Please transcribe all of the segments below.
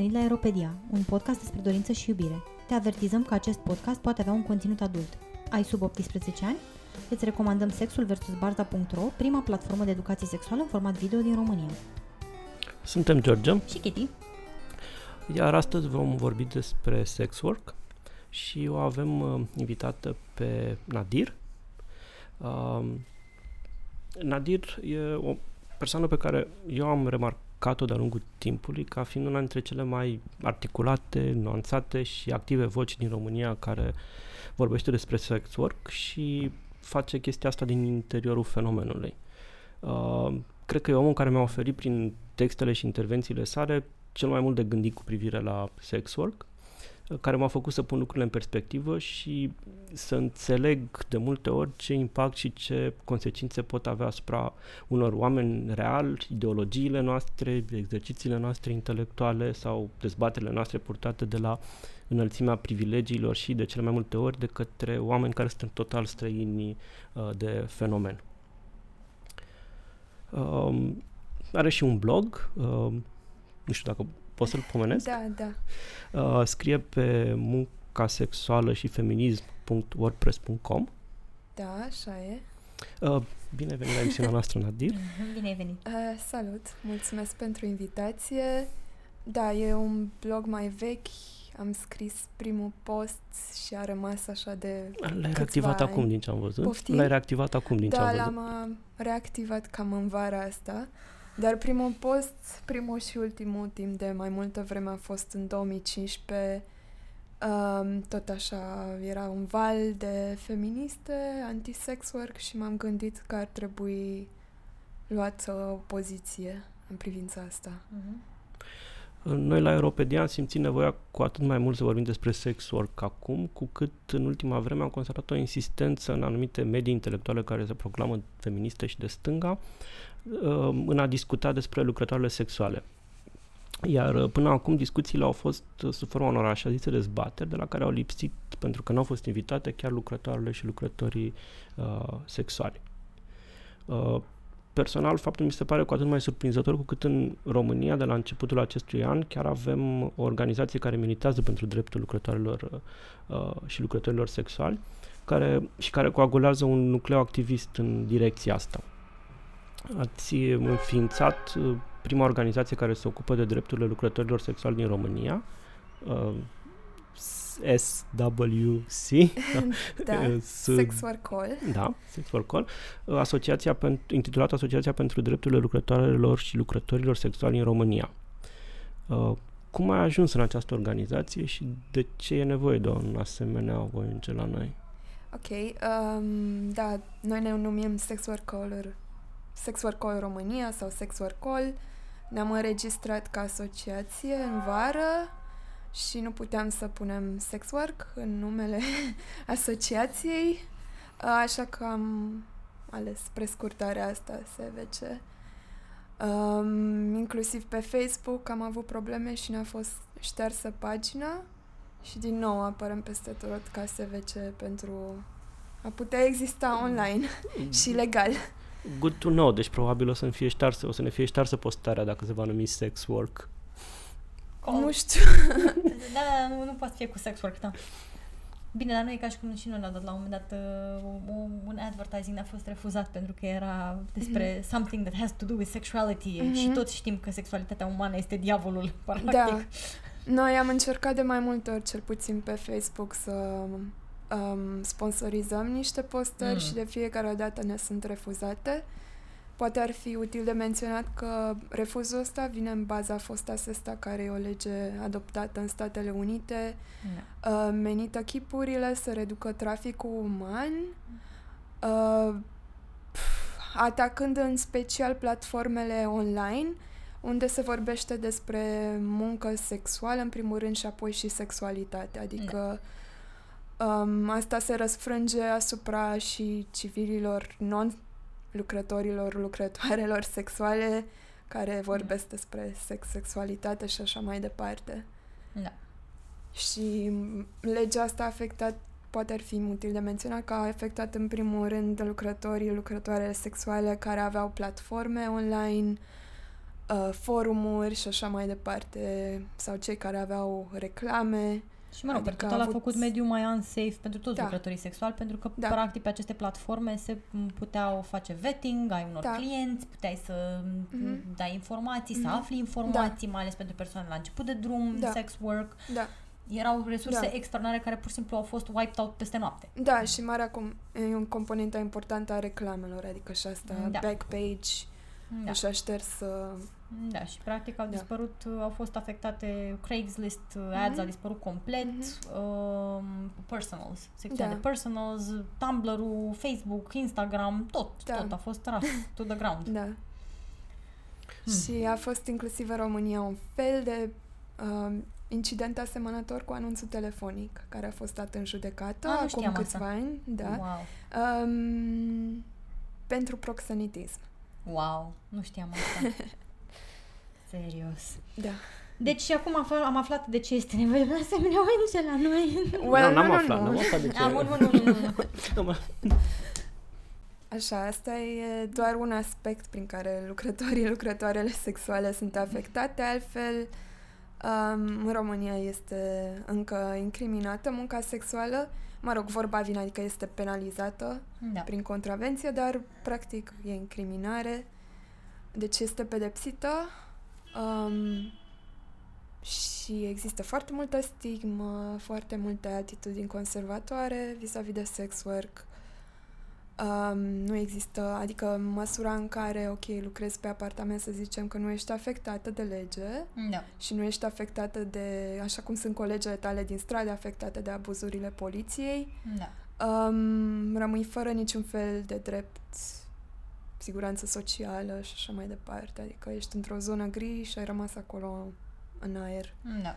venit la Aeropedia, un podcast despre dorință și iubire. Te avertizăm că acest podcast poate avea un conținut adult. Ai sub 18 ani? Îți recomandăm Sexul vs. Barza.ro, prima platformă de educație sexuală în format video din România. Suntem George Și Kitty. iar astăzi vom vorbi despre sex work și o avem uh, invitată pe Nadir. Uh, Nadir e o persoană pe care eu am remarcat-o de-a lungul timpului ca fiind una dintre cele mai articulate, nuanțate și active voci din România care vorbește despre sex work și face chestia asta din interiorul fenomenului. Uh, cred că e omul care mi-a oferit prin textele și intervențiile sale cel mai mult de gândit cu privire la sex work, uh, care m-a făcut să pun lucrurile în perspectivă și să înțeleg de multe ori ce impact și ce consecințe pot avea asupra unor oameni real, ideologiile noastre, exercițiile noastre intelectuale sau dezbaterile noastre purtate de la înălțimea privilegiilor și de cele mai multe ori de către oameni care sunt total străini uh, de fenomen. Um, are și un blog, uh, nu știu dacă pot să-l pomenesc. Da, da. Uh, scrie pe munca sexuală și feminism.wordpress.com Da, așa e. uh, Bine ai venit la emisiunea noastră, Nadir. Bine ai venit. Uh, salut, mulțumesc pentru invitație. Da, e un blog mai vechi. Am scris primul post și a rămas așa de L-ai câțiva reactivat ani. acum din ce am văzut? Poftim? L-ai reactivat acum din ce Da, am văzut? l-am uh, reactivat cam în vara asta. Dar primul post, primul și ultimul timp de mai multă vreme a fost în 2015. Um, tot așa, era un val de feministe, anti-sex work și m-am gândit că ar trebui luată o poziție în privința asta. Mhm. Noi la Europedia am simțit nevoia cu atât mai mult să vorbim despre sex work acum, cu cât în ultima vreme am constatat o insistență în anumite medii intelectuale care se proclamă feministe și de stânga uh, în a discuta despre lucrătoarele sexuale. Iar uh, până acum discuțiile au fost uh, sub forma unor așa zise dezbateri de la care au lipsit pentru că nu au fost invitate chiar lucrătoarele și lucrătorii uh, sexuali. Uh, personal, faptul mi se pare cu atât mai surprinzător cu cât în România, de la începutul acestui an, chiar avem o organizație care militează pentru dreptul lucrătorilor uh, și lucrătorilor sexuali care, și care coagulează un nucleu activist în direcția asta. Ați înființat uh, prima organizație care se ocupă de drepturile lucrătorilor sexuali din România, uh, SWC, Da, Uh, să- sex work call. da, Sex for Call, uh, asociația pentru, intitulată Asociația pentru Drepturile Lucrătoarelor și Lucrătorilor Sexuali în România. Uh, cum ai ajuns în această organizație și de ce e nevoie de un asemenea ONG la noi? Ok, um, da, noi ne numim Sex Work Call, Sex Work Call România sau Sex Work Call. Ne-am înregistrat ca asociație în vară și nu puteam să punem Sex Work în numele asociației, așa că am ales prescurtarea asta, SVC. Um, inclusiv pe Facebook am avut probleme și ne-a fost ștersă pagina și din nou apărăm peste tot ca SVC pentru a putea exista online și legal. Good to know, deci probabil o să-mi fie ștarsă, o să ne fie ștarsă postarea dacă se va numi Sex Work. Nu știu. Da, nu, nu poate fi cu sex work, da. Bine, dar nu e ca și cum și noi l-am dat la un moment dat uh, o- un advertising a fost refuzat pentru că era despre something that has to do with sexuality Mhm. și toți știm că sexualitatea umană este diavolul, practic. Da. Noi am încercat de mai multe ori, cel puțin pe Facebook, să um, sponsorizăm niște postări Mm. și de fiecare dată ne sunt refuzate. Poate ar fi util de menționat că refuzul ăsta vine în baza fosta SESTA, care e o lege adoptată în Statele Unite, Da. uh, menită chipurile să reducă traficul uman, uh, pf, atacând în special platformele online, unde se vorbește despre muncă sexuală, în primul rând, și apoi și sexualitate. Adică um, asta se răsfrânge asupra și civililor non-lucrătorilor, lucrătoarelor sexuale care vorbesc despre sex, sexualitate și așa mai departe. Da. Și m, legea asta a afectat, poate ar fi util de menționat, că a afectat în primul rând lucrătorii, lucrătoarele sexuale care aveau platforme online, uh, forumuri și așa mai departe, sau cei care aveau reclame. Și mă rog, Adică adică total a a avut- făcut mediul mai unsafe pentru toți Da. lucrătorii sexuali, pentru că, Da. practic, pe aceste platforme se m, puteau face vetting, ai unor Da. clienți, puteai să m, Mhm. dai informații, să Mhm. afli informații, mai ales pentru persoane la început de drum, Da. sex work. Da, Erau resurse Da. extraordinare care pur și simplu au fost wiped out peste noapte. da, și marea com- e un componentă importantă a reclamelor, adică și asta, Da. backpage, Da. da. și-a șters uh, Da, și practic au Da. dispărut, uh, au fost afectate Craigslist, uh, Mhm. ads a dispărut complet, Mhm. um, personals, secțiunea Da. de personals, Tumblr-ul, Facebook, Instagram, tot, Da. tot a fost ras to the ground. Da. Hmm. Și a fost inclusiv în România un fel de um, incident asemănător cu anunțul telefonic, care a fost dat în judecată Ah, nu acum știam câțiva asta. ani, da, Wow. um, pentru proxenetism. Wow, nu știam asta. Serios. Da. Deci și acum afl- am aflat de ce este nevoie de asemenea ONG la noi. Well, n-am nu, nu, aflat, nu. n-am aflat de ce. Ah, bun, bun, bun, bun, bun. Nu, mă- Așa, asta e doar un aspect prin care lucrătorii, lucrătoarele sexuale sunt afectate, altfel um, în România este încă incriminată munca sexuală, mă rog, vorba vine, adică este penalizată Da. prin contravenție, dar practic e incriminare, deci este pedepsită um, și există foarte multă stigmă, foarte multe atitudini conservatoare vis-a-vis de sex work. Um, nu există, adică în măsura în care, ok, lucrezi pe apartament, să zicem că nu ești afectată de lege Da. și nu ești afectată de, așa cum sunt colegele tale din stradă, afectate de abuzurile poliției, Da. um, rămâi fără niciun fel de drept, siguranță socială și așa mai departe. Adică ești într-o zonă gri și ai rămas acolo în aer. Da.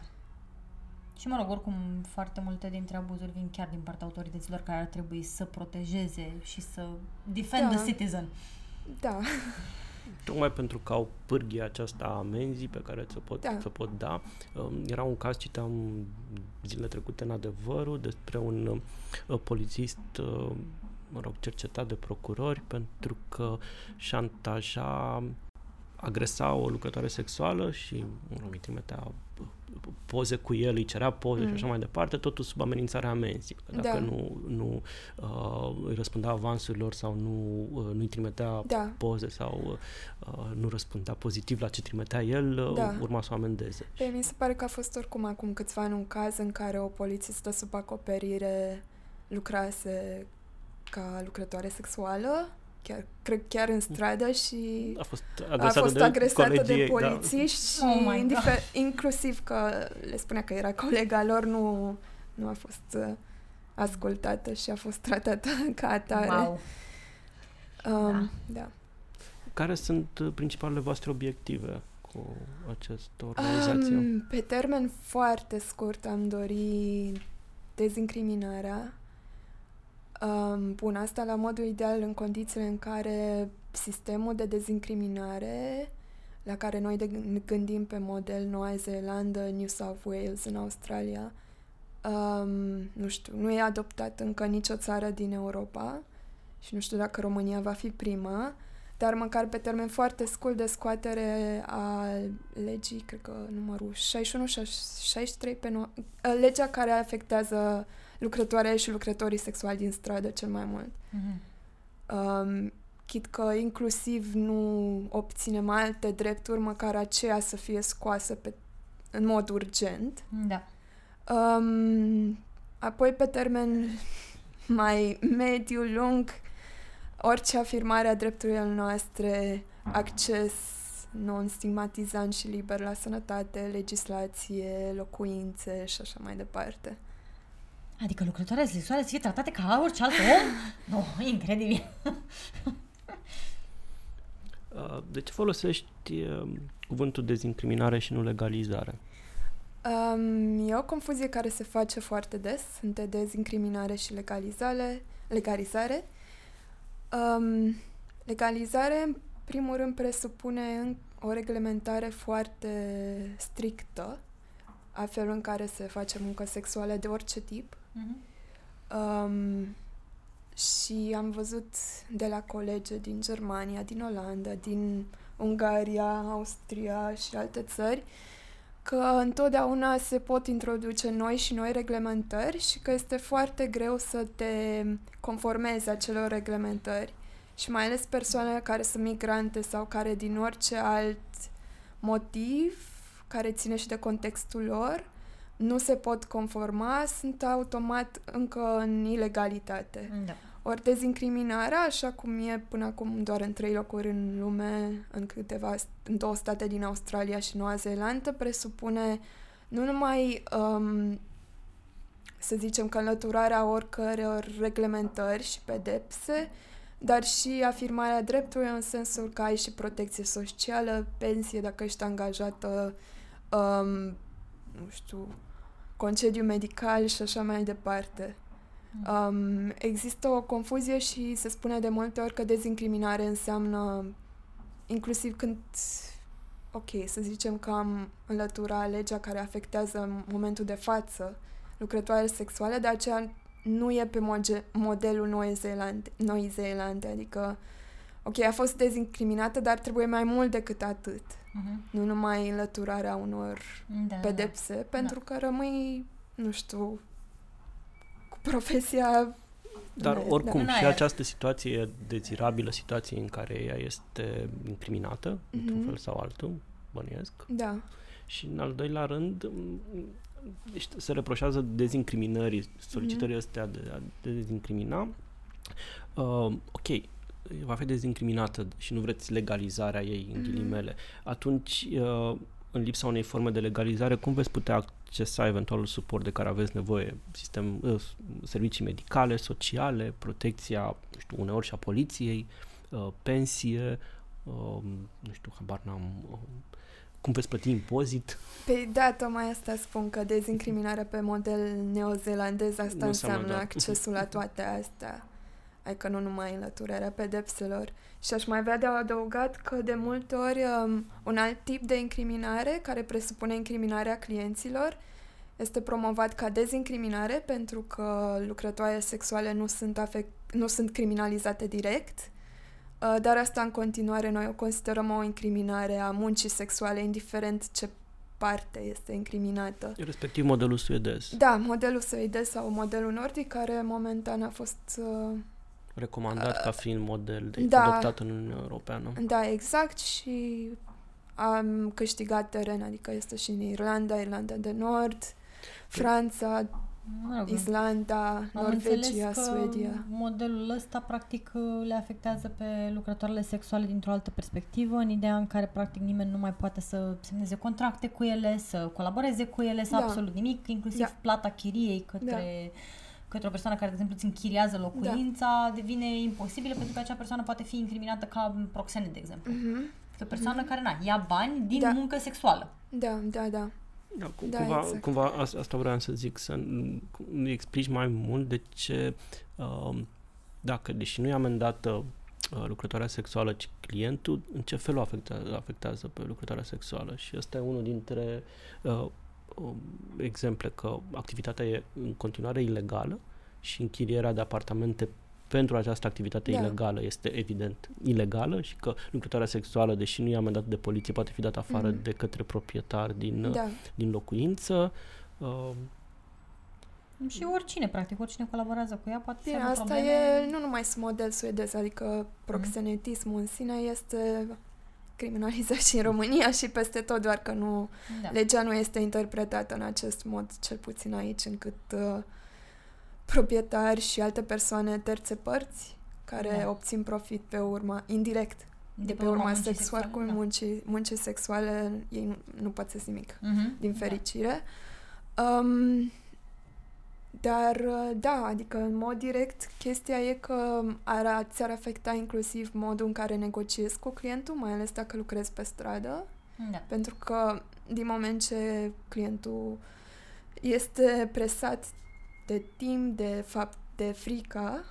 Și mă rog, oricum, foarte multe dintre abuzuri vin chiar din partea autorităților care ar trebui să protejeze și să defend Da. the citizen. Da, Tocmai pentru că au pârghia aceasta a amenzii pe care ți-o pot, Da. ți-o pot da. Um, Era un caz, citeam zilele trecute în adevărul, despre un uh, polițist, uh, mă rog, cercetat de procurori pentru că șantaja, agresa o lucrătoare sexuală și mă rog, îi trimitea poze cu el, îi cerea poze mm. și Mm. așa mai departe, totul sub amenințarea amenzii. Că Dacă Da. nu, nu uh, îi răspundea avansurilor sau nu, uh, nu îi trimitea da, poze sau uh, nu răspundea pozitiv la ce trimitea el, uh, Da. urma să o amendeze. Pe mi se pare că a fost oricum acum câțiva ani un caz în care o polițistă sub acoperire lucrase ca lucrătoare sexuală, chiar, cred chiar în stradă și A fost a agresată fost de agresată colegii de ei, da. polițiști și Oh my indifer- inclusiv că le spunea că era colega lor, nu, nu a fost uh, ascultată și a fost tratată ca atare. Wow. Um, da. Care sunt uh, principalele voastre obiective cu această organizație? Um, pe termen foarte scurt am dori dezincriminarea. Um, bun, asta la modul ideal în condițiile în care sistemul de dezincriminare la care noi de ne gândim pe model Noua Zeelandă, New South Wales în Australia, um, nu știu, nu e adoptat încă nicio țară din Europa și nu știu dacă România va fi prima, dar măcar pe termen foarte scurt de scoatere a legii, cred că numărul 61 și 63 pe no- a, legea care afectează lucrătoarele și lucrătorii sexuali din stradă cel mai mult. Mhm. Um, chit că inclusiv nu obținem alte drepturi, măcar aceea să fie scoasă pe, în mod urgent. Da. Um, apoi, pe termen mai mediu, lung, orice afirmare a drepturilor noastre, acces non-stigmatizant și liber la sănătate, legislație, locuințe și așa mai departe. Adică lucrătoarele sexuale să fie tratate ca orice alt om? Nu, incredibil. Uh, De ce folosești uh, cuvântul dezincriminare și nu legalizare? Um, e o confuzie care se face foarte des între dezincriminare și legalizare. legalizare. Um, legalizare, în primul rând, presupune în- o reglementare foarte strictă a felului în care se face muncă sexuală de orice tip. Mhm. Um, și am văzut de la colege din Germania, din Olanda, din Ungaria, Austria și alte țări, că întotdeauna se pot introduce noi și noi reglementări și că este foarte greu să te conformezi acelor reglementări. Și mai ales persoanele care sunt migrante sau care din orice alt motiv, care ține și de contextul lor, nu se pot conforma, sunt automat încă în ilegalitate. Da. Ori dezincriminarea, așa cum e până acum doar în trei locuri în lume, în câteva, în două state din Australia și Noua Zeelandă, presupune nu numai, um, să zicem, că înlăturarea oricăror reglementări și pedepse, dar și afirmarea dreptului în sensul că ai și protecție socială, pensie dacă ești angajată, um, nu știu, concediu medical și așa mai departe. Um, există o confuzie și se spune de multe ori că dezincriminare înseamnă inclusiv când ok, să zicem că am înlătura legea care afectează în momentul de față lucrătoarele sexuale, de aceea nu e pe moge- modelul Noi Zeelande, Noi Zeelande, adică ok, a fost dezincriminată, dar trebuie mai mult decât atât. Uh-huh. Nu numai înlăturarea unor Da, pedepse, pentru că rămâi, nu știu, cu profesia... Dar Ne- oricum În și aer. această situație e dezirabilă, situație în care ea este incriminată, într-un Mhm. fel sau altul, bănuiesc. Da, Și în al doilea rând, m, deci se reproșează dezincriminării, solicitării astea de a dezincrimina. Uh, ok, va fi dezincriminată și nu vreți legalizarea ei, în Mhm. ghilimele. Atunci, uh, în lipsa unei forme de legalizare, cum veți putea accesa eventualul suport de care aveți nevoie? Sistem, uh, servicii medicale, sociale, protecția, nu știu, uneori și a poliției, uh, pensie, uh, nu știu, habar n-am, uh, cum veți plăti impozit? Păi da, tocmai asta spun că dezincriminarea pe model neozelandez, asta Nu înseamnă înseamnă doar- accesul la toate astea. Adică nu numai înlăturarea pedepselor. Și aș mai avea de adăugat că de multe ori um, un alt tip de incriminare, care presupune incriminarea clienților, este promovat ca dezincriminare pentru că lucrătoarele sexuale nu sunt, afect, nu sunt criminalizate direct, uh, dar asta în continuare noi o considerăm o incriminare a muncii sexuale, indiferent ce parte este incriminată. Respectiv modelul suedez, Da, modelul suedez sau modelul nordic, care momentan a fost... Uh, recomandat ca fiind model de, da. adoptat în Uniunea Europeană. da, exact, și am câștigat teren, adică este și în Irlanda, Irlanda de Nord, Franța, Mă rog, Islanda, am Norvegia, înțeles că Suedia. modelul ăsta practic le afectează pe lucrătoarele sexuale dintr-o altă perspectivă, în ideea în care practic nimeni nu mai poate să semneze contracte cu ele, să colaboreze cu ele, să Da. absolut nimic, inclusiv Da. plata chiriei către către o persoană care, de exemplu, îți închiriază locuința, devine imposibilă pentru că acea persoană poate fi incriminată ca proxenet, de exemplu. Mhm. Este o persoană care, na, ia bani din Da. muncă sexuală. Da, da, da. Da, cu, Da, cumva, exact. cumva asta, asta vreau să zic, să ne explici mai mult de ce, uh, dacă, deși nu e amendată uh, lucrătoarea sexuală, ci clientul, în ce fel o afectează, afectează pe lucrătoarea sexuală. Și ăsta e unul dintre uh, um, exemple că activitatea e în continuare ilegală și închirierea de apartamente pentru această activitate Da. ilegală este evident ilegală și că lucrătoarea sexuală, deși nu e amendată de poliție, poate fi dată afară Mhm. de către proprietar din, uh, Da, din locuință. Uh, Și oricine, practic, oricine colaborează cu ea poate Bine, să aibă asta probleme. e nu numai model suedez, adică proxenetismul în sine este criminalizat și în România și peste tot, doar că nu, Da. legea nu este interpretată în acest mod, cel puțin aici, încât uh, proprietari și alte persoane terțe părți care Da. obțin profit pe urma, indirect, de, pe urma muncii sex work-ului, sexuale, da. muncii, muncii sexuale, ei nu, nu pățesc nimic Mhm. din fericire. Um, dar, uh, da, adică în mod direct, chestia e că ar, ți-ar afecta inclusiv modul în care negociezi cu clientul, mai ales dacă lucrezi pe stradă, Da. da. pentru că din moment ce clientul este presat de timp, de fapt, de frica,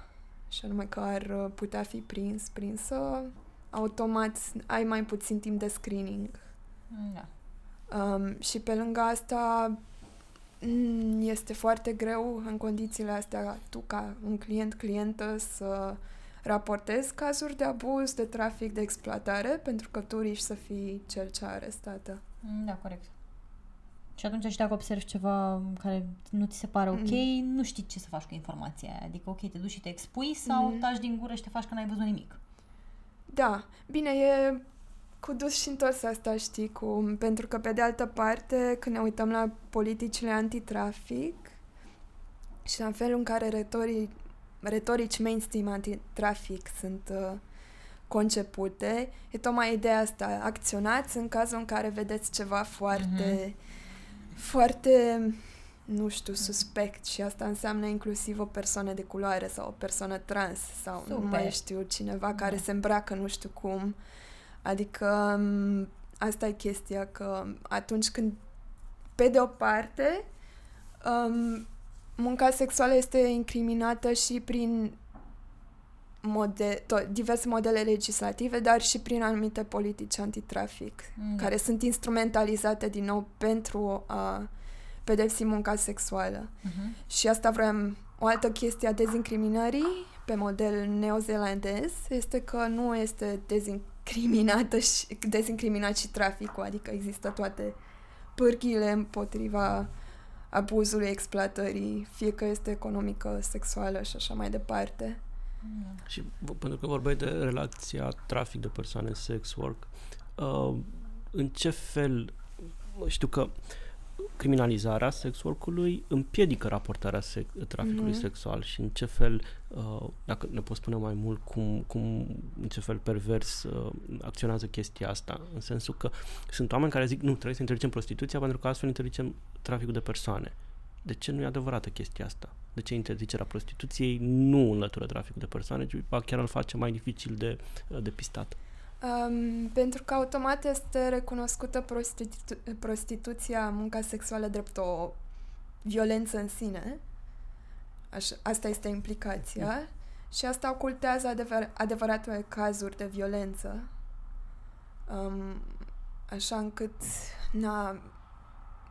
și anume că ar uh, putea fi prins, prinsă, automat ai mai puțin timp de screening. da. Um, și pe lângă asta mm, este foarte greu în condițiile astea tu ca un client clientă să raportezi cazuri de abuz, de trafic, de exploatare, pentru că tu riști să fii cel ce a arestată. Da, corect. Și atunci și dacă observi ceva care nu ți se pare ok, mm. nu știi ce să faci cu informația aia. Adică, ok, te duci și te expui sau mm. taci din gură și te faci că n-ai văzut nimic. Da, bine, e cu dus și întors asta, știi, cu, pentru că pe de altă parte, când ne uităm la politicile antitrafic și la felul în care retorii, retorici mainstream antitrafic sunt uh, concepute, e tocmai ideea asta, acționați în cazul în care vedeți ceva foarte, mm-hmm. foarte, nu știu, suspect și asta înseamnă inclusiv o persoană de culoare sau o persoană trans sau Super. nu mai știu, cineva care da. se îmbracă nu știu cum. Adică asta e chestia, că atunci când, pe de o parte, um, munca sexuală este incriminată și prin mode, to- diverse modele legislative, dar și prin anumite politici antitrafic, mm. care sunt instrumentalizate din nou pentru a pedepsi munca sexuală. Mm-hmm. Și asta vreau, o altă chestie a dezincriminării pe model neozelandez este că nu este dezincriminată și, dezincriminat și traficul, adică există toate pârghile împotriva abuzului, exploatării, fie că este economică, sexuală și așa mai departe. Și pentru că vorbeai de relația trafic de persoane, sex work, uh, în ce fel, știu că criminalizarea sex work-ului împiedică raportarea sec- traficului mm-hmm. sexual și în ce fel, uh, dacă ne poți spune mai mult, cum, cum în ce fel pervers uh, acționează chestia asta, în sensul că sunt oameni care zic, nu, trebuie să interzicem prostituția pentru că astfel interzicem traficul de persoane. De ce nu e adevărată chestia asta? De ce interzicerea prostituției nu înlătură traficul de persoane, ci chiar îl face mai dificil de uh, depistat? Um, pentru că automat este recunoscută prostitu- prostituția, munca sexuală drept o violență în sine. Așa, asta este implicația. Mm. Și asta ocultează adevăr- adevărate cazuri de violență. Um, așa încât, na,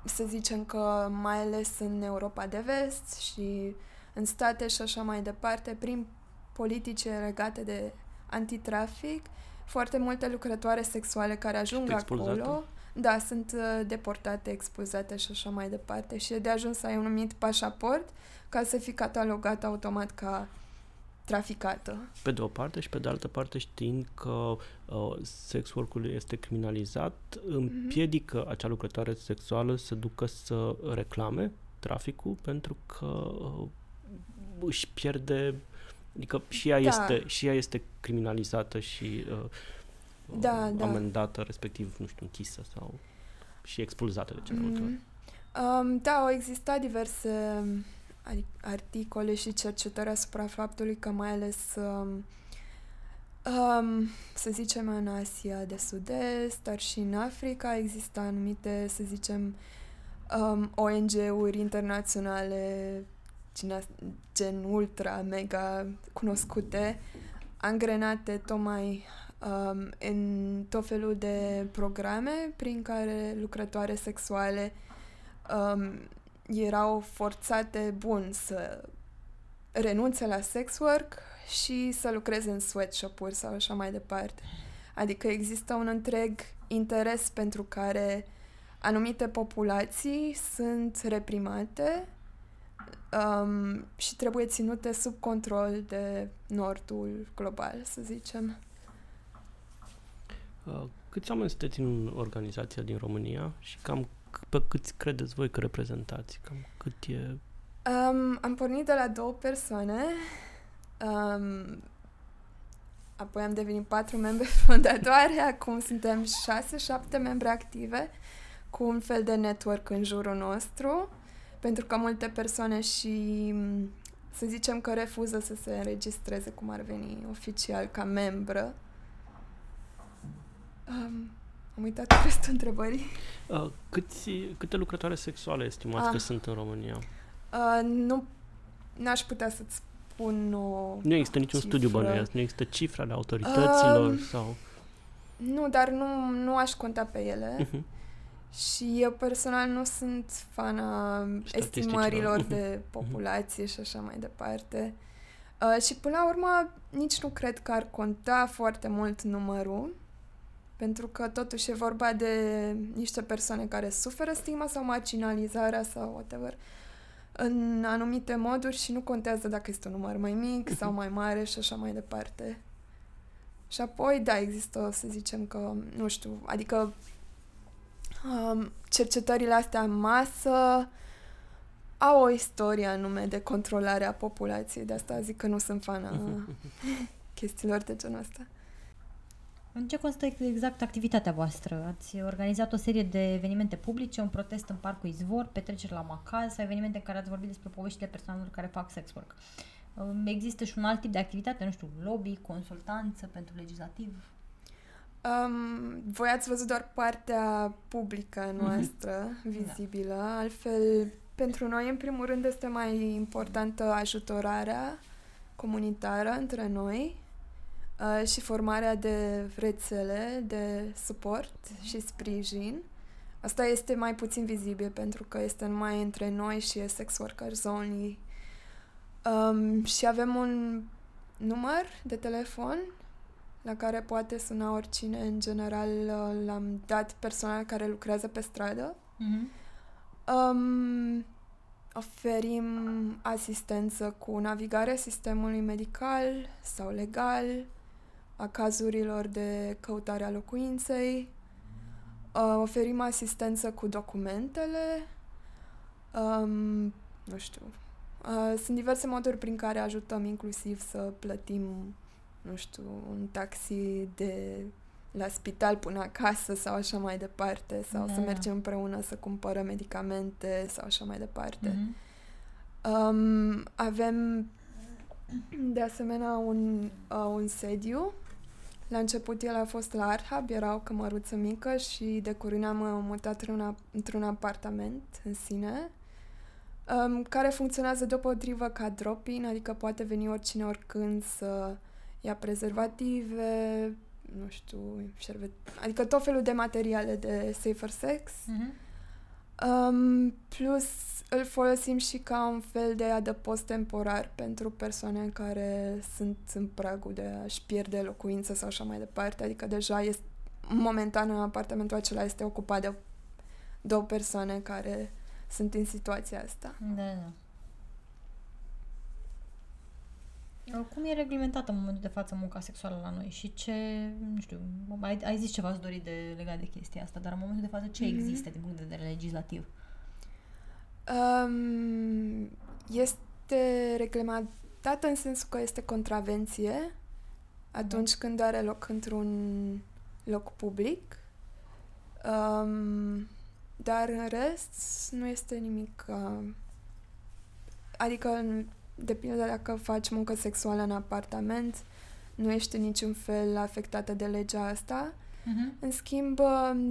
să zicem că mai ales în Europa de vest și în state și așa mai departe, prin politice legate de antitrafic, foarte multe lucrătoare sexuale care ajung acolo, da, sunt uh, deportate, expulzate și așa mai departe. Și e de ajuns să ai un numit pașaport ca să fii catalogat automat ca traficată. Pe de o parte și pe de altă parte știind că uh, sex work-ul este criminalizat, împiedică mm-hmm. acea lucrătoare sexuală să ducă să reclame traficul pentru că uh, își pierde Adică și ea, da. este, și ea este criminalizată și uh, da, uh, da. amendată, respectiv, nu știu, închisă sau și expulzată de cele multe mm. Um, da, au existat diverse articole și cercetări asupra faptului că mai ales um, um, să zicem în Asia de Sud-Est, dar și în Africa există anumite, să zicem, um, ONG-uri internaționale gen ultra, mega cunoscute, angrenate tocmai um, în tot felul de programe prin care lucrătoare sexuale um, erau forțate, bun, să renunțe la sex work și să lucreze în sweatshop-uri sau așa mai departe. Adică există un întreg interes pentru care anumite populații sunt reprimate um, și trebuie ținute sub control de nordul global, să zicem. Uh, câți oameni sunteți în organizația din România și cam pe câți credeți voi că reprezentați? Cam cât e... Um, am pornit de la două persoane. Um, apoi am devenit patru membri fondatoare, acum suntem șase, șapte membri active cu un fel de network în jurul nostru pentru că multe persoane și să zicem că refuză să se înregistreze cum ar veni oficial ca membră. Um, am uitat restul întrebării. Uh, câți, câte lucrătoare sexuale estimați ah. că sunt în România? Uh, nu n-aș putea să-ți spun o Nu există niciun cifră. studiu bănuiesc, nu există cifre ale autorităților uh, sau... Nu, dar nu, nu aș conta pe ele. Uh-huh. Și eu personal nu sunt fana estimărilor de populație și așa mai departe. Uh, și până la urmă, nici nu cred că ar conta foarte mult numărul, pentru că totuși e vorba de niște persoane care suferă stigma sau marginalizarea sau whatever în anumite moduri și nu contează dacă este un număr mai mic sau mai mare și așa mai departe. Și apoi, da, există, să zicem că, nu știu, adică um, cercetările astea în masă au o istorie anume de controlare a populației. De asta zic că nu sunt fan chestiilor de genul ăsta. În ce constă exact activitatea voastră? Ați organizat o serie de evenimente publice, un protest în Parcul Izvor, petreceri la Macaz sau evenimente în care ați vorbit despre poveștile persoanelor care fac sex work. Um, există și un alt tip de activitate, nu știu, lobby, consultanță pentru legislativ? Um, voi ați văzut doar partea publică mhm. noastră, mm-hmm. vizibilă. Da. Altfel, pentru noi, în primul rând, este mai importantă ajutorarea comunitară între noi uh, și formarea de rețele de suport și sprijin. Asta este mai puțin vizibil pentru că este numai între noi și e sex workers only. Um, și avem un număr de telefon la care poate suna oricine. În general uh, l-am dat personal care lucrează pe stradă. Mm-hmm. Um, oferim asistență cu navigarea sistemului medical sau legal, a cazurilor de căutare a locuinței, uh, oferim asistență cu documentele, um, nu știu, uh, sunt diverse moduri prin care ajutăm inclusiv să plătim, nu știu, un taxi de la spital până acasă sau așa mai departe, sau da. să mergem împreună să cumpărăm medicamente sau așa mai departe. Mm-hmm. Um, avem de asemenea un, uh, un sediu la început el a fost la Arhab, era o cămăruță mică și de curând am uh, mutat într-un, într-un apartament în sine, um, care funcționează deopotrivă ca drop-in, adică poate veni oricine oricând să ia prezervative, nu știu, șervet, adică tot felul de materiale de safer sex. Mm-hmm. Um, plus îl folosim și ca un fel de adăpost temporar pentru persoane care sunt în pragul de a-și pierde locuință sau așa mai departe. Adică deja este, momentan în apartamentul acela este ocupat de două persoane care sunt în situația asta. Da, da. Cum e reglementată în momentul de față munca sexuală la noi și ce, nu știu, ai, ai zis ceva ați dori de legat de chestia asta, dar în momentul de față ce mm-hmm. există din punct de vedere legislativ? Um, este reglementată în sensul că este contravenție atunci când are loc într-un loc public, um, dar în rest nu este nimic. Uh, adică depinde de dacă faci muncă sexuală în apartament, nu ești în niciun fel afectată de legea asta. Uh-huh. În schimb,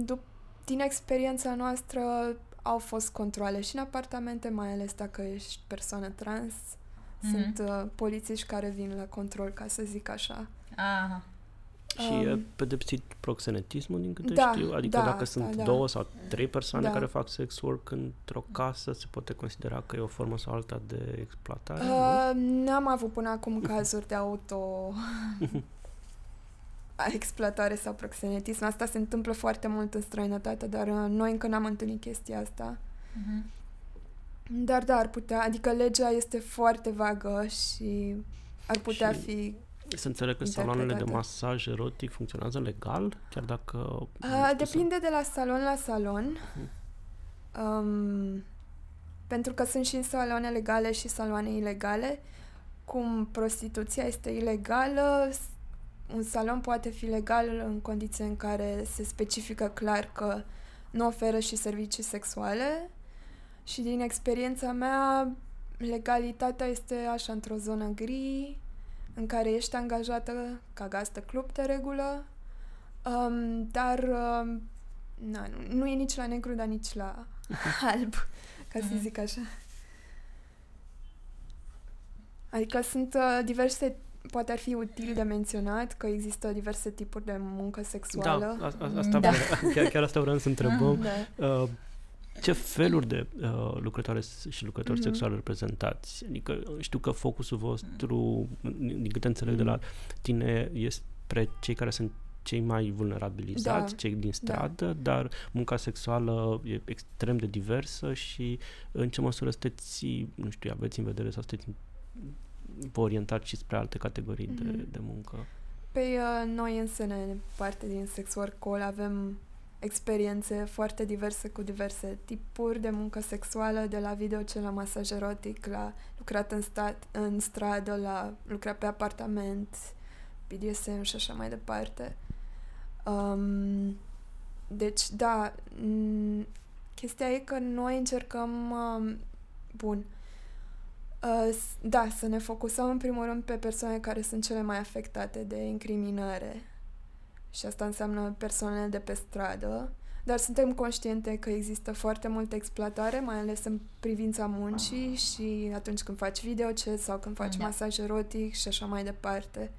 dup- din experiența noastră au fost controle și în apartamente, mai ales dacă ești persoană trans. Uh-huh. Sunt uh, polițiști care vin la control, ca să zic așa. Aha. Și um, e pedepsit proxenetismul, din câte da, știu? Adică da, dacă sunt da, da. două sau trei persoane da. care fac sex work într-o casă, se poate considera că e o formă sau alta de exploatare? Uh, n-am avut până acum cazuri de auto exploatare sau proxenetism. Asta se întâmplă foarte mult în străinătate, dar uh, noi încă n-am întâlnit chestia asta. Uh-huh. Dar da, ar putea, adică legea este foarte vagă și ar putea și... fi să înțeleg că saloanele de masaj erotic funcționează legal, chiar dacă... Uh, depinde de la salon la salon. Um, pentru că sunt și saloane legale și saloane ilegale. Cum prostituția este ilegală, un salon poate fi legal în condiții în care se specifică clar că nu oferă și servicii sexuale. Și din experiența mea, legalitatea este așa într-o zonă gri, în care ești angajată ca gazdă club de regulă, um, dar um, na, nu, nu e nici la negru, dar nici la alb, ca să mhm. zic așa. Adică sunt uh, diverse poate ar fi util de menționat că există diverse tipuri de muncă sexuală. Da, a, a, asta da. Vreau, chiar, chiar asta vreau să întrebăm. Da. Uh, ce feluri de uh, lucrătoare și lucrători Mhm. sexuali reprezentați? Adică știu că focusul vostru, din câte înțeleg de la tine, este spre cei care sunt cei mai vulnerabilizați, Da, cei din stradă, dar munca sexuală e extrem de diversă și în ce măsură sunteți, nu știu, aveți în vedere sau sunteți vă orientați și spre alte categorii de, Mhm. de muncă? Păi uh, noi însene, parte din Sex Work Call, avem experiențe foarte diverse cu diverse tipuri de muncă sexuală, de la video ce la masaj erotic, la lucrat în, stat, în stradă, la lucrat pe apartament, BDSM și așa mai departe. Um, deci, da, m- chestia e că noi încercăm, um, bun, Uh, s- da, să ne focusăm în primul rând pe persoane care sunt cele mai afectate de incriminare. Și asta înseamnă persoanele de pe stradă. Dar suntem conștiente că există foarte multă exploatare, mai ales în privința muncii și atunci când faci videochat sau când faci Da. masaj erotic și așa mai departe.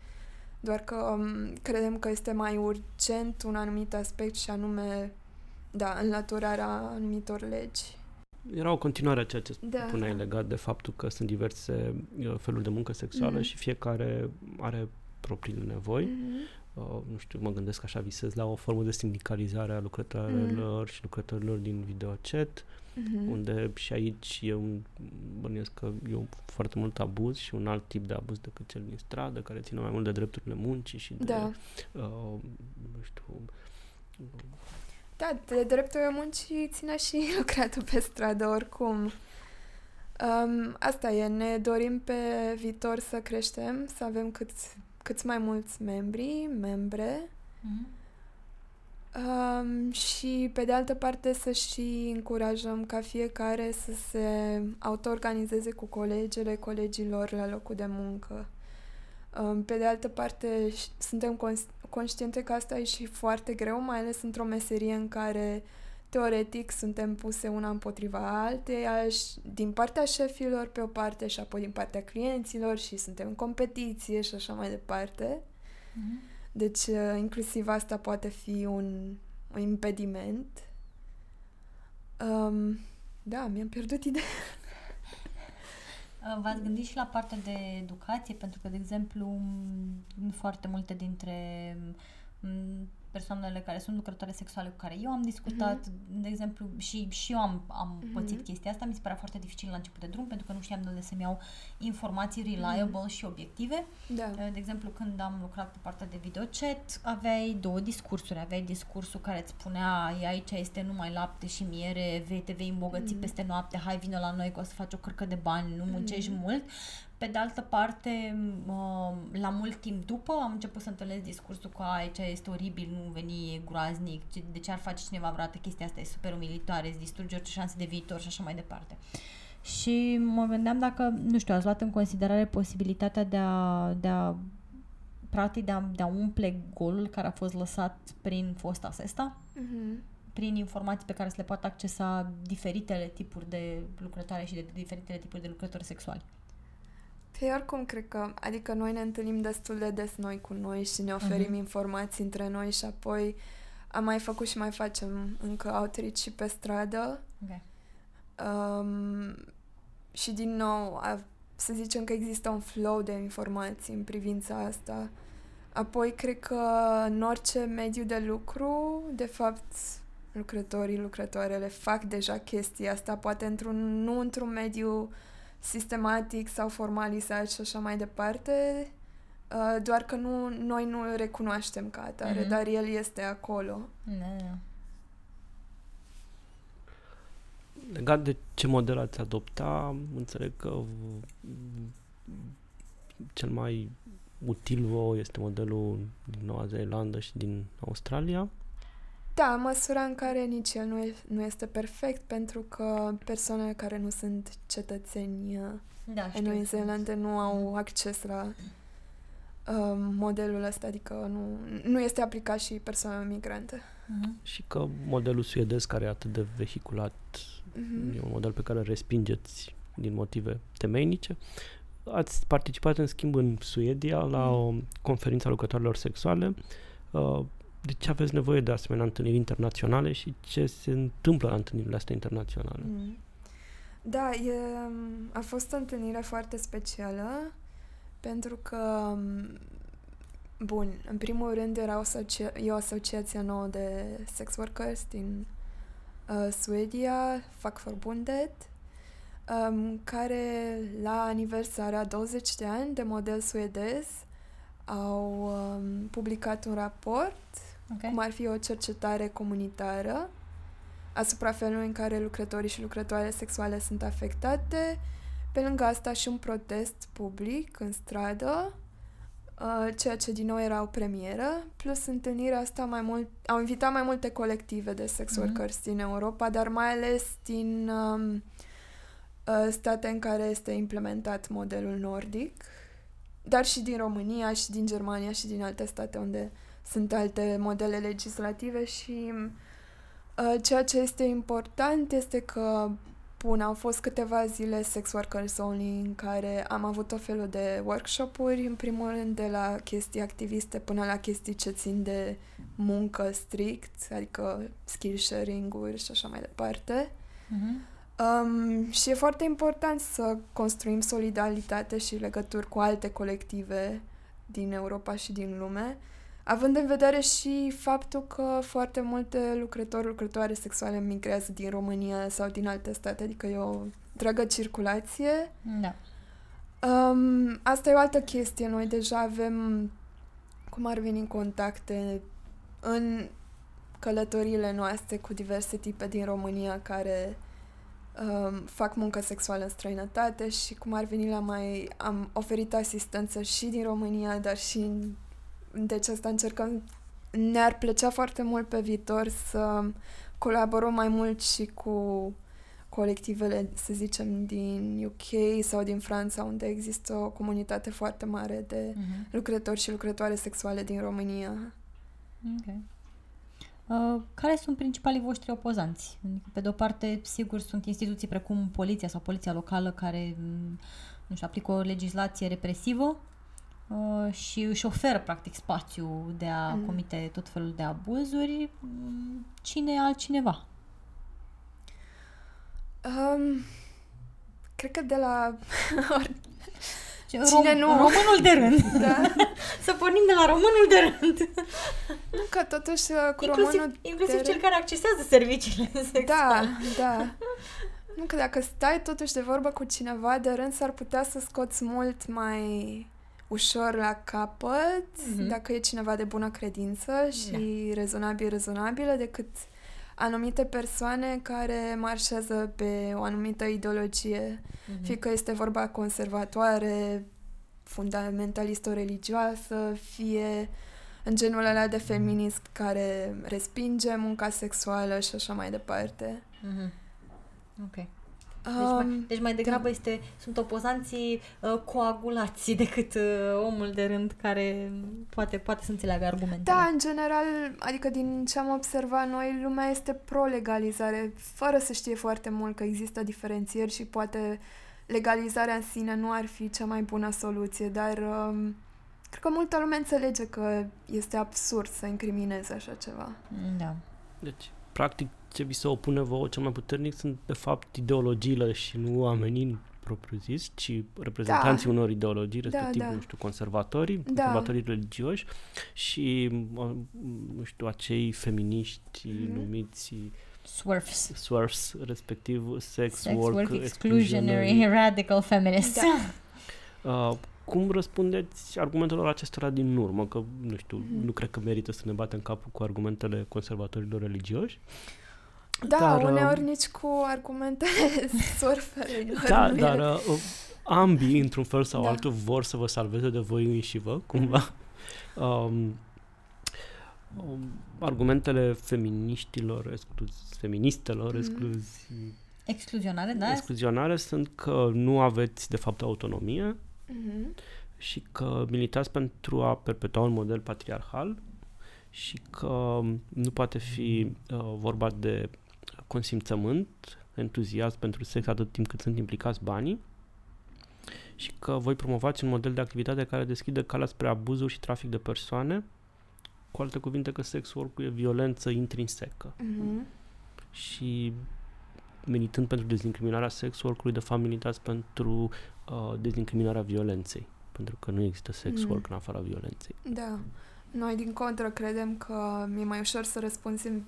Doar că um, credem că este mai urgent un anumit aspect și anume, da, înlăturarea anumitor legi. Era o continuare a ceea ce Da. spuneai legat de faptul că sunt diverse uh, feluri de muncă sexuală Mhm. și fiecare are propriile nevoi. Mhm. Uh, nu știu, mă gândesc așa, visez la o formă de sindicalizare a lucrătorilor și lucrătorilor din videochat, Mhm. unde și aici eu bănuiesc că e un foarte mult abuz și un alt tip de abuz decât cel din stradă, care ține mai mult de drepturile muncii și de, Da. uh, nu știu, Da, de drepturile muncii ține și lucratul pe stradă oricum. Um, asta e, ne dorim pe viitor să creștem, să avem cât, cât mai mulți membri, membre Mhm. um, și pe de altă parte să și încurajăm ca fiecare să se auto-organizeze cu colegele, colegilor la locul de muncă. Um, Pe de altă parte, ș- suntem cons- conștiente că asta e și foarte greu, mai ales într-o meserie în care teoretic suntem puse una împotriva alteia și din partea șefilor pe o parte și apoi din partea clienților și suntem în competiție și așa mai departe. Mhm. Deci, uh, inclusiv asta poate fi un, un impediment. Um, da, mi-am pierdut ideea. Uh, V-ați gândit și la partea de educație? Pentru că, de exemplu, m, foarte multe dintre m, persoanele care sunt lucrătoare sexuale cu care eu am discutat, de exemplu, și, și eu am, am Mhm. pățit chestia asta, mi se părea foarte dificil la început de drum, pentru că nu știam de unde să-mi iau informații reliable și obiective. Da. De exemplu, când am lucrat pe partea de videochat, aveai două discursuri. Aveai discursul care îți spunea "E, aici este numai lapte și miere, vei, te vei îmbogăți Mhm. peste noapte, hai vină la noi că o să faci o cărcă de bani, nu muncești Mhm. mult. Pe de altă parte, m- la mult timp după am început să întâlnesc discursul că aici este oribil, nu veni, e groaznic, ce- de ce ar face cineva vreodată chestia asta, e super umilitoare, îți distruge orice șanse de viitor și așa mai departe. Și mă gândeam dacă, nu știu, ați luat în considerare posibilitatea de a, de a practic de a, de a umple golul care a fost lăsat prin fosta sesta, Mhm. prin informații pe care să le poată accesa diferitele tipuri de lucrătoare și de diferitele tipuri de lucrători sexuali. Păi oricum cred că, adică noi ne întâlnim destul de des noi cu noi și ne oferim Mhm. informații între noi și apoi am mai făcut și mai facem încă outreach și pe stradă. Okay. Um, și din nou, a, să zicem că există un flow de informații în privința asta. Apoi, cred că în orice mediu de lucru, de fapt, lucrătorii, lucrătoarele fac deja chestia asta, poate într-un, nu într-un mediu sistematic sau formalizat și așa mai departe, uh, doar că nu, noi nu îl recunoaștem ca atare, Mhm. dar el este acolo. Da, da. Legat de ce model ați adopta, înțeleg că v- cel mai util vouă este modelul din Noua Zeelandă și din Australia. Da, în măsura în care nici el nu, e, nu este perfect, pentru că persoanele care nu sunt cetățeni uh, Da, în știu. Noua Zeelandă nu au acces la uh, modelul ăsta, adică nu, nu este aplicat și persoanelor migrante. Mhm. Și că modelul suedez, care e atât de vehiculat, Mhm. e un model pe care îl respingeți din motive temeinice. Ați participat, în schimb, în Suedia la o conferință a lucrătorilor sexuale, uh, de ce aveți nevoie de asemenea întâlniri internaționale și ce se întâmplă la întâlnirile astea internaționale. Mm. Da, e, a fost o întâlnire foarte specială pentru că, bun, în primul rând era o, asocia- e o asociație nouă de sex workers din uh, Suedia, Fackförbundet, um, care la aniversarea 20 de ani de model suedez au um, publicat un raport, Okay. cum ar fi o cercetare comunitară asupra felului în care lucrătorii și lucrătoarele sexuale sunt afectate. Pe lângă asta și un protest public în stradă, uh, ceea ce din nou era o premieră, plus întâlnirea asta mai mult, au invitat mai multe colective de sex Mhm. workers din Europa, dar mai ales din um, uh, state în care este implementat modelul nordic, dar și din România și din Germania și din alte state unde sunt alte modele legislative și uh, ceea ce este important este că Bun, au fost câteva zile sex workers only în care am avut o felul de workshop-uri, în primul rând de la chestii activiste până la chestii ce țin de muncă strict, adică skill sharing-uri și așa mai departe. Mhm. Um, și e foarte important să construim solidaritate și legături cu alte colective din Europa și din lume, având în vedere și faptul că foarte multe lucrători, lucrătoare sexuale migrează din România sau din alte state, adică e o dragă circulație. Da. Um, asta e o altă chestie. Noi deja avem, cum ar veni, contacte în călătoriile noastre cu diverse tipe din România care um, fac muncă sexuală în străinătate și cum ar veni la mai... Am oferit asistență și din România, dar și în... Deci asta încercăm... Ne-ar plăcea foarte mult pe viitor să colaborăm mai mult și cu colectivele, să zicem, din UK sau din Franța, unde există o comunitate foarte mare de Mhm. lucrători și lucrătoare sexuale din România. Ok. Uh, care sunt principalii voștri opozanți? Adică, Pe de-o parte, sigur, sunt instituții precum poliția sau poliția locală care m, nu știu, aplică o legislație represivă uh, și își oferă, practic, spațiu de a Mm. comite tot felul de abuzuri. Mm, Cine altcineva? Um, cred că de la... Cine Cine nu? Românul de rând. da, Să pornim de la românul de rând. nu că totuși uh, cu inclusiv românul... inclusiv de cel rând- care accesează serviciile sexuale. Da, da. Nu că dacă stai totuși de vorbă cu cineva de rând, s-ar putea să scoți mult mai ușor la capăt, Mhm. dacă e cineva de bună credință și rezonabil, rezonabilă, decât anumite persoane care marșează pe o anumită ideologie, Mhm. fie că este vorba conservatoare, fundamentalistă religioasă, fie în genul ăla de feminism care respinge munca sexuală și așa mai departe. Mhm. Ok. Deci, Um, mai, deci mai degrabă este, sunt opozanții uh, coagulați decât uh, omul de rând care poate, poate să înțeleagă argumentele. Da, în general, adică din ce am observat noi, lumea este pro-legalizare, fără să știe foarte mult că există diferențieri și poate legalizarea în sine nu ar fi cea mai bună soluție, dar um, cred că multă lume înțelege că este absurd să incrimineze așa ceva. Da. Deci, practic, ce vi se opune vouă cel mai puternic sunt, de fapt, ideologiile și nu oamenii propriu-zis, ci reprezentanții unor ideologii, Da, respectiv, da. nu știu, conservatorii, Da. conservatorii religioși și, uh, nu știu, acei feminiști Mhm. numiți Swerfs. SWERFs, respectiv sex, Sex work, work, exclusionary, radical feminists. Da. Uh, cum răspundeți argumentelor acestora din urmă? Că, nu știu, Mhm. nu cred că merită să ne batem capul cu argumentele conservatorilor religioși. Da, Dar, uneori um, nici cu argumentele surferilor. Da, nu e- dar uh, ambii, într-un fel sau Da. altul, vor să vă salveze de voi înși vă, cumva. Um, um, argumentele feminiștilor, excluz, feministelor, Mhm. excluzi, Excluzionare, da? excluzionare sunt că nu aveți, de fapt, autonomie Mhm. și că militați pentru a perpetua un model patriarhal și că nu poate fi uh, vorba de consimțământ, entuziasm pentru sex atât timp cât sunt implicați banii și că voi promovați un model de activitate care deschide calea spre abuzuri și trafic de persoane cu alte cuvinte că sex work e violență intrinsecă. Mhm. Și militând pentru dezincriminarea sex work-ului, de fapt militați pentru uh, dezincriminarea violenței. Pentru că nu există sex Mm. work în afara violenței. Da. Noi, din contră, credem că e mai ușor să răspunzi în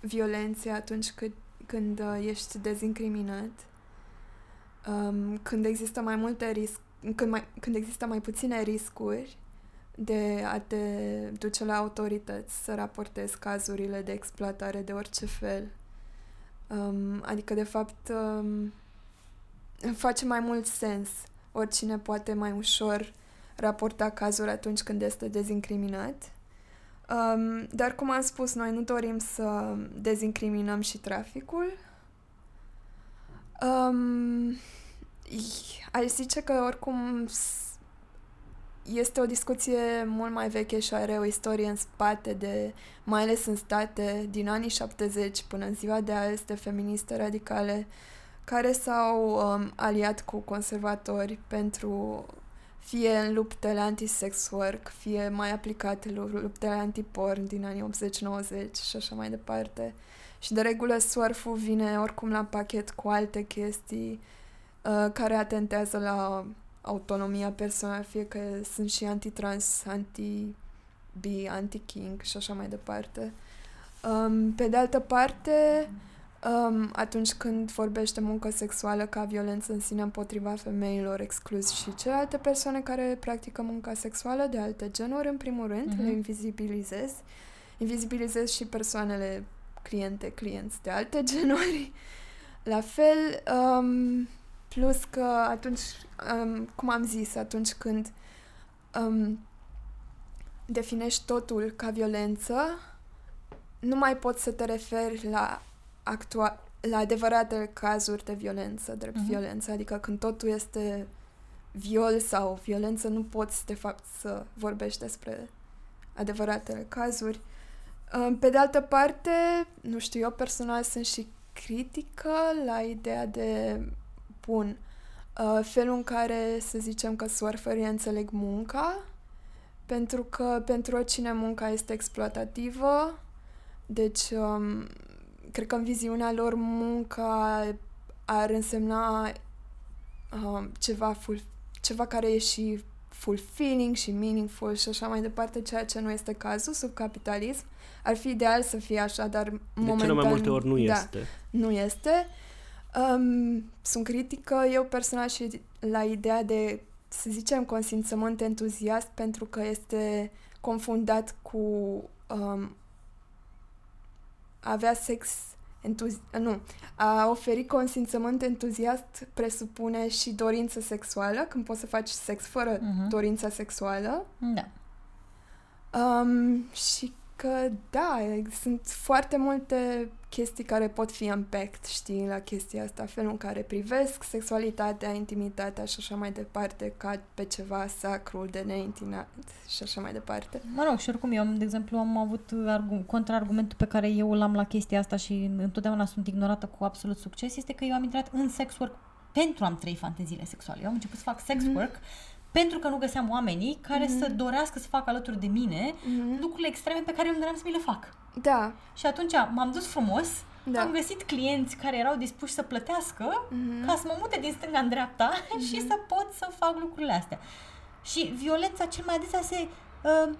violențe atunci când, când uh, ești dezincriminat. Um, când există mai multe risc, când, mai, când există mai puține riscuri de a te duce la autorități să raportezi cazurile de exploatare de orice fel. Um, adică, de fapt, um, face mai mult sens. Oricine poate mai ușor raporta cazuri atunci când este dezincriminat. Um, dar, cum am spus, noi nu dorim să dezincriminăm și traficul. Um, i- aș zice că, oricum, s- este o discuție mult mai veche și are o istorie în spate, de, mai ales în state, din anii 70 până în ziua de azi, de feministe radicale, care s-au um, aliat cu conservatori pentru fie în luptele anti-sex work, fie mai aplicate lu- luptele anti-porn din anii 80-90 și așa mai departe. Și de regulă surf vine oricum la pachet cu alte chestii uh, care atentează la autonomia personală, fie că sunt și anti-trans, anti-bi, anti-king și așa mai departe. Um, pe de altă parte, um, atunci când vorbește muncă sexuală ca violență în sine împotriva femeilor, exclus și celelalte persoane care practică munca sexuală de alte genuri, în primul rând, Mhm. le invizibilizez. Invizibilizez și persoanele cliente, clienți de alte genuri. La fel, um, plus că atunci, um, cum am zis, atunci când um, definești totul ca violență, nu mai poți să te referi la actua- la adevăratele cazuri de violență, drept Mhm. violență, adică când totul este viol sau violență, nu poți de fapt să vorbești despre adevăratele cazuri. Um, Pe de altă parte, nu știu, eu personal sunt și critică la ideea de, bun, uh, felul în care să zicem că surferii înțeleg munca, pentru că pentru oricine munca este exploatativă, deci um, cred că în viziunea lor munca ar însemna um, ceva, full, ceva care e și fulfilling și meaningful și așa mai departe, ceea ce nu este cazul sub capitalism. Ar fi ideal să fie așa, dar De momentan... cele mai multe ori nu da, este. nu este. Um, sunt critică eu personal și la ideea de, să zicem, consimțământ entuziast pentru că este confundat cu um, a avea sex entuzi- nu, a oferi consimțământ entuziast presupune și dorință sexuală, când poți să faci sex fără Mhm. dorința sexuală. Da. Um, și că, da, sunt foarte multe chestii care pot fi unpacked, știi, la chestia asta, felul în care privesc sexualitatea, intimitatea și așa mai departe, ca pe ceva sacru de neintinat și așa mai departe. Mă rog, și oricum eu, de exemplu, am avut argu- contraargumentul pe care eu l-am la chestia asta și întotdeauna sunt ignorată cu absolut succes, este că eu am intrat în sex work pentru a-mi trăi fanteziile sexuale. Eu am început să fac sex Mhm. work pentru că nu găseam oamenii care Mhm. să dorească să facă alături de mine Mhm. lucrurile extreme pe care eu îmi doream să mi le fac. Da, Și atunci m-am dus frumos, da. am găsit clienți care erau dispuși să plătească Mhm. ca să mă mute din stânga în dreapta și să pot să fac lucrurile astea. Și violența cel mai adesea se, uh,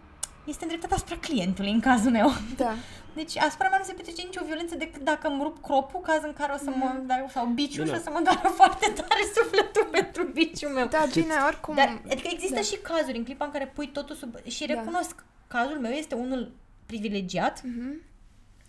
este îndreptată asupra clientului în cazul meu. Da, Deci asupra mea nu se petrece nicio violență decât dacă îmi rup cropul, caz în care o să mă, dar, sau biciul și Bine. o să mă doară foarte tare sufletul pentru biciul meu. da, bine, oricum... Dar, adică există da. și cazuri în clipa în care pui totul sub... Și Da. recunosc, cazul meu este unul privilegiat, Mhm.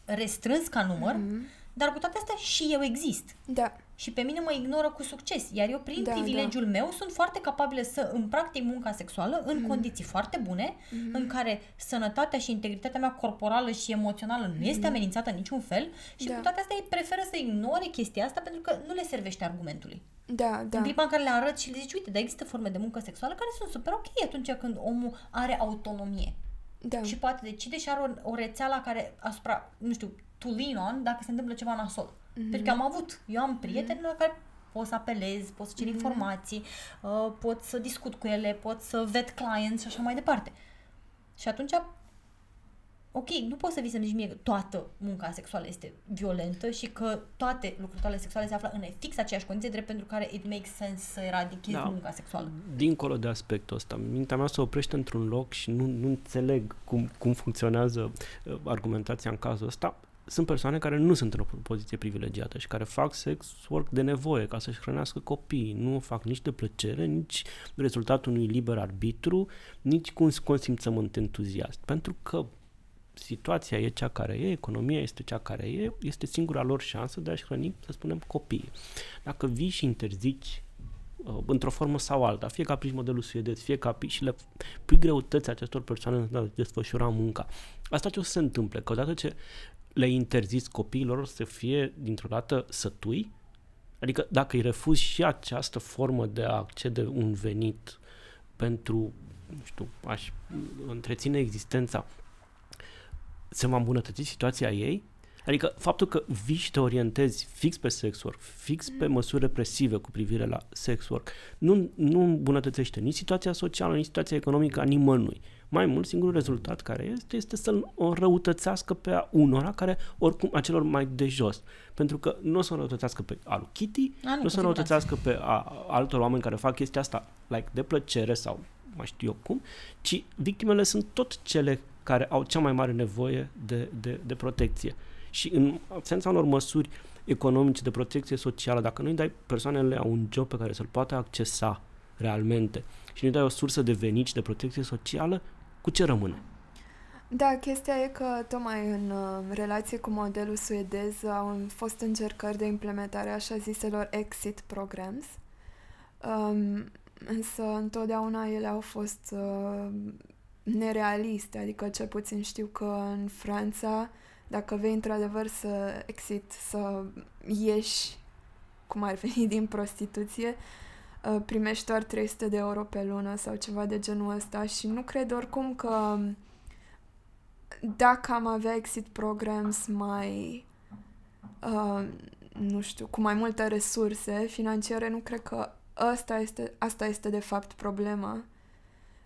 restrâns ca număr, Mhm. Dar cu toate astea și eu exist. Da, Și pe mine mă ignoră cu succes. Iar eu, prin Da, privilegiul meu, sunt foarte capabilă să îmi practic munca sexuală în Mhm. condiții foarte bune, Mhm. în care sănătatea și integritatea mea corporală și emoțională nu este amenințată în niciun fel și Mhm. Da. cu toate astea ei preferă să ignore chestia asta pentru că nu le servește argumentului. da, da. În clipa în care le arăt și le zici, uite, dar există forme de muncă sexuală care sunt super ok atunci când omul are autonomie Da. și poate decide și are o, o rețea la care asupra, nu știu, to lean on dacă se întâmplă ceva nasol. Mhm. Pentru că am avut, eu am prieteni la care pot să apelez, pot să cer Mhm. informații, uh, pot să discut cu ele, pot să vet clients și așa mai departe. Și atunci ok, nu poți să vii să-mi zici mie că toată munca sexuală este violentă și că toate lucrătoarele sexuale se află în fix aceeași condiție, drept pentru care it makes sense să eradichezi da. munca sexuală. Dincolo de aspectul ăsta, mintea mea se oprește într-un loc și nu, nu înțeleg cum, cum funcționează uh, argumentația în cazul ăsta sunt persoane care nu sunt în o poziție privilegiată și care fac sex work de nevoie ca să-și hrănească copiii. Nu o fac nici de plăcere, nici rezultatul unui liber arbitru, nici cu un consimțământ entuziast. Pentru că situația e cea care e, economia este cea care e, este singura lor șansă de a-și hrăni, să spunem, copiii. Dacă vii și interzici uh, într-o formă sau alta, fie ca prin modelul suedez, fie ca și le pui greutăți acestor persoane în a desfășura munca. Asta ce o să se întâmple? Că odată ce le interzis copiilor să fie dintr-o dată sătui? Adică dacă îi refuzi și această formă de a accede un venit pentru, nu știu, aș întreține existența, se va îmbunătăți situația ei? Adică faptul că vii și te orientezi fix pe sex work, fix pe măsuri represive cu privire la sex work, nu, nu îmbunătățește nici situația socială, nici situația economică a nimănui. Mai mult, singurul rezultat care este, este să-l o răutățească pe a unora care, oricum, a celor mai de jos. Pentru că nu o să o răutățească pe alu Kitty, a, nu, nu o să o răutățească pe a, altor oameni care fac chestia asta, like, de plăcere sau mai știu eu cum, ci victimele sunt tot cele care au cea mai mare nevoie de, de, de protecție. Și în absența unor măsuri economice de protecție socială, dacă nu-i dai persoanele un job pe care să-l poată accesa realmente și nu-i dai o sursă de venit și de protecție socială, cu ce rămâne? Da, chestia e că tocmai în uh, relație cu modelul suedez au fost încercări de implementare așa ziselor exit programs, um, însă întotdeauna ele au fost uh, nerealiste, adică cel puțin știu că în Franța, dacă vei într-adevăr să exit, să ieși cum ar veni din prostituție, uh, primești doar 300 de euro pe lună sau ceva de genul ăsta și nu cred oricum că dacă am avea exit programs mai uh, nu știu, cu mai multe resurse financiare, nu cred că asta este, asta este de fapt problema.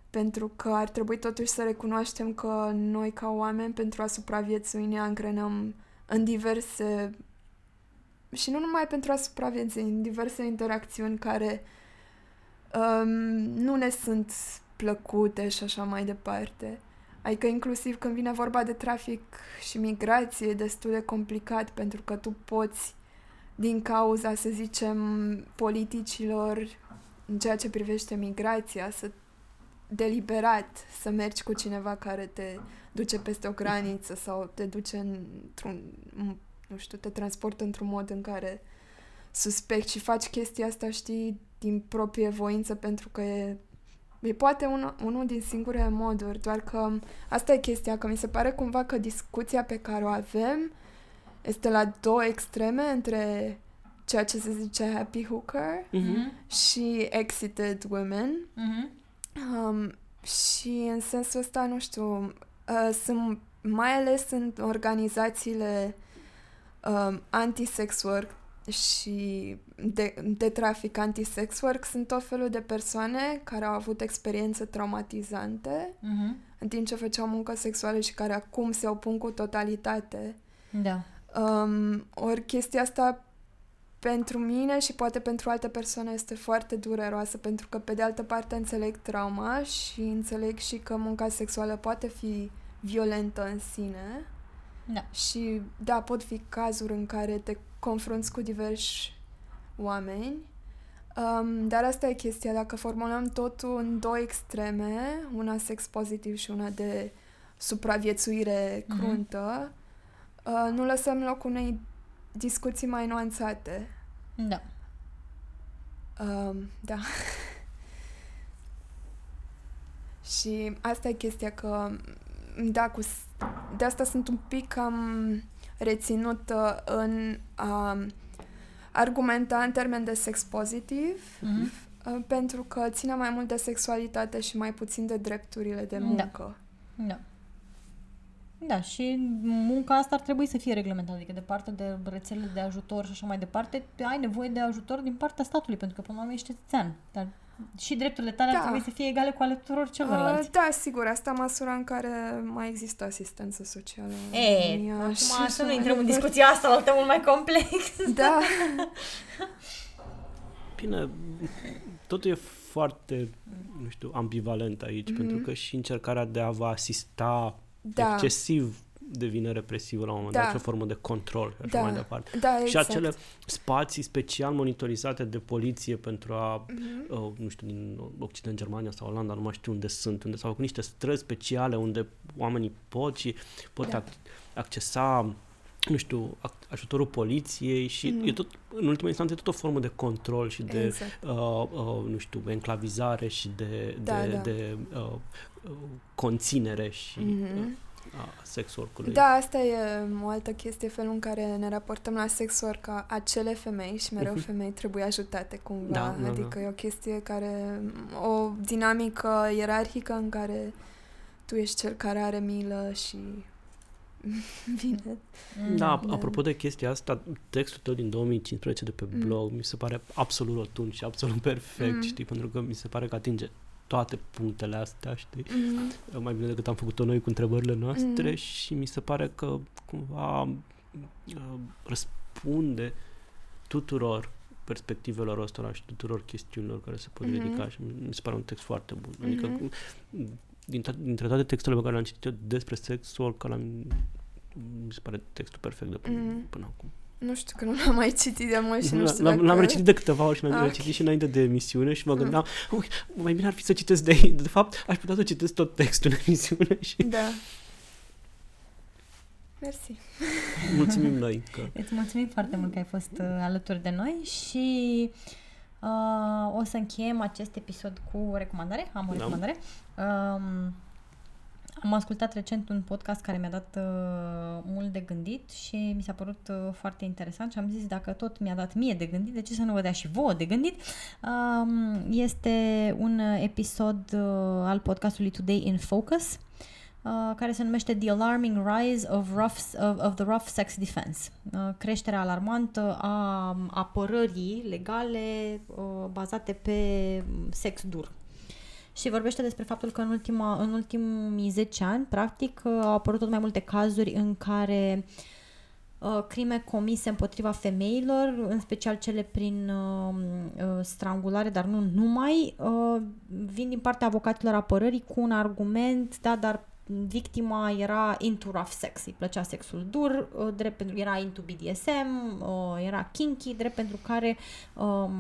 Pentru că ar trebui totuși să recunoaștem că noi ca oameni pentru a supraviețui ne angrenăm în diverse și nu numai pentru a supraviețui, în diverse interacțiuni care um, nu ne sunt plăcute și așa mai departe. Adică inclusiv când vine vorba de trafic și migrație e destul de complicat pentru că tu poți din cauza, să zicem, politicilor în ceea ce privește migrația, să deliberat să mergi cu cineva care te duce peste o graniță sau te duce într-un, nu știu, te transportă într-un mod în care suspect și faci chestia asta, știi, din proprie voință pentru că e, e poate un, unul din singure moduri, doar că asta e chestia, că mi se pare cumva că discuția pe care o avem este la două extreme între ceea ce se zice happy hooker mm-hmm. și exited women. Mm-hmm Um, și în sensul ăsta, nu știu, uh, sunt mai ales în organizațiile um, anti-sex work și de, de trafic anti-sex work sunt tot felul de persoane care au avut experiențe traumatizante uh-huh. în timp ce făceau muncă sexuală și care acum se opun cu totalitate. Da. Um, ori chestia asta pentru mine și poate pentru alte persoane este foarte dureroasă pentru că pe de altă parte înțeleg trauma și înțeleg și că munca sexuală poate fi violentă în sine. Da. Și da, pot fi cazuri în care te confrunți cu diversi oameni. Um, dar asta e chestia, dacă formulăm totul în două extreme, una sex pozitiv și una de supraviețuire mhm. cruntă, mm-hmm. uh, nu lăsăm loc unei discuții mai nuanțate. Da. Um, da. și asta e chestia că, da, cu, de asta sunt un pic cam reținută în a argumenta în termen de sex pozitiv, mm-hmm. pentru că ține mai mult de sexualitate și mai puțin de drepturile de da. muncă. Da. da. Da, și munca asta ar trebui să fie reglementată, adică de partea de rețele de ajutor și așa mai departe, ai nevoie de ajutor din partea statului, pentru că până la urmă ești cetățean. Dar și drepturile tale Da. ar trebui să fie egale cu ale tuturor celorlalți. Uh, da, sigur, asta în măsura în care mai există asistență socială. în E, România acum și să așa nu mai intrăm în departe. discuția asta, o altă mult mai complex. Da, Bine, totul e foarte, nu știu, ambivalent aici, Mhm. pentru că și încercarea de a vă asista da, excesiv devine represivă la un moment Da. dat, și o formă de control și așa Da. mai departe. da, Și exact. acele spații special monitorizate de poliție pentru a, Mhm. uh, nu știu, din Occident, Germania sau Olanda, nu mai știu unde sunt, unde s-au făcut niște străzi speciale unde oamenii pot și pot Da. ac- accesa nu știu, ac- ajutorul poliției și Mhm. e tot, în ultima instanță, e tot o formă de control și de, Exact. uh, uh, nu știu, enclavizare și de, Da, de, da. de uh, uh, conținere și Mhm. uh, a sex work-ului. Da, asta e o altă chestie, felul în care ne raportăm la sex work ca acele femei și mereu Mhm. femei trebuie ajutate cumva. Da, da, adică da. e o chestie care, o dinamică ierarhică în care tu ești cel care are milă și bine. Da, Da. apropo de chestia asta, textul tău din 2015 de pe Mm. blog mi se pare absolut rotund și absolut perfect, Mm. știi, pentru că mi se pare că atinge toate punctele astea, știi, Mhm. mai bine decât am făcut-o noi cu întrebările noastre Mm. și mi se pare că cumva uh, răspunde tuturor perspectivelor ăstora și tuturor chestiunilor care se pot Mhm. ridica și mi mi se pare un text foarte bun. Adică Mhm. dintre, dintre toate textele pe care le-am citit eu despre sex work, ăla mi mi se pare textul perfect de până, Mhm. până acum. Nu știu că nu l-am mai citit de mult și nu știu L-am, dacă... l-am recitit de câteva ori și l-am Ah, recitit ok. și înainte de emisiune și mă Mm. gândeam, "Ui, mai bine ar fi să citesc de aici. De fapt, aș putea să citesc tot textul în emisiune și Da. Mersi. mulțumim noi că Îți mulțumim foarte mult că ai fost uh, alături de noi și uh, o să încheiem acest episod cu o recomandare. Am o Da. recomandare. Um, am ascultat recent un podcast care mi-a dat uh, mult de gândit și mi s-a părut uh, foarte interesant și am zis dacă tot mi-a dat mie de gândit, de ce să nu vă dea și vouă de gândit? Um, este un uh, episod uh, al podcastului Today in Focus uh, care se numește The Alarming Rise of, rough, of, of the Rough Sex Defense. Uh, creșterea alarmantă a apărării legale uh, bazate pe sex dur. Și vorbește despre faptul că în, ultima, în ultimii 10 ani, practic, uh, au apărut tot mai multe cazuri în care uh, crime comise împotriva femeilor, în special cele prin uh, uh, strangulare, dar nu numai, uh, vin din partea avocaților apărării cu un argument, da, dar victima era into rough sex, îi plăcea sexul dur, uh, drept pentru era into BDSM, uh, era kinky, drept pentru care um,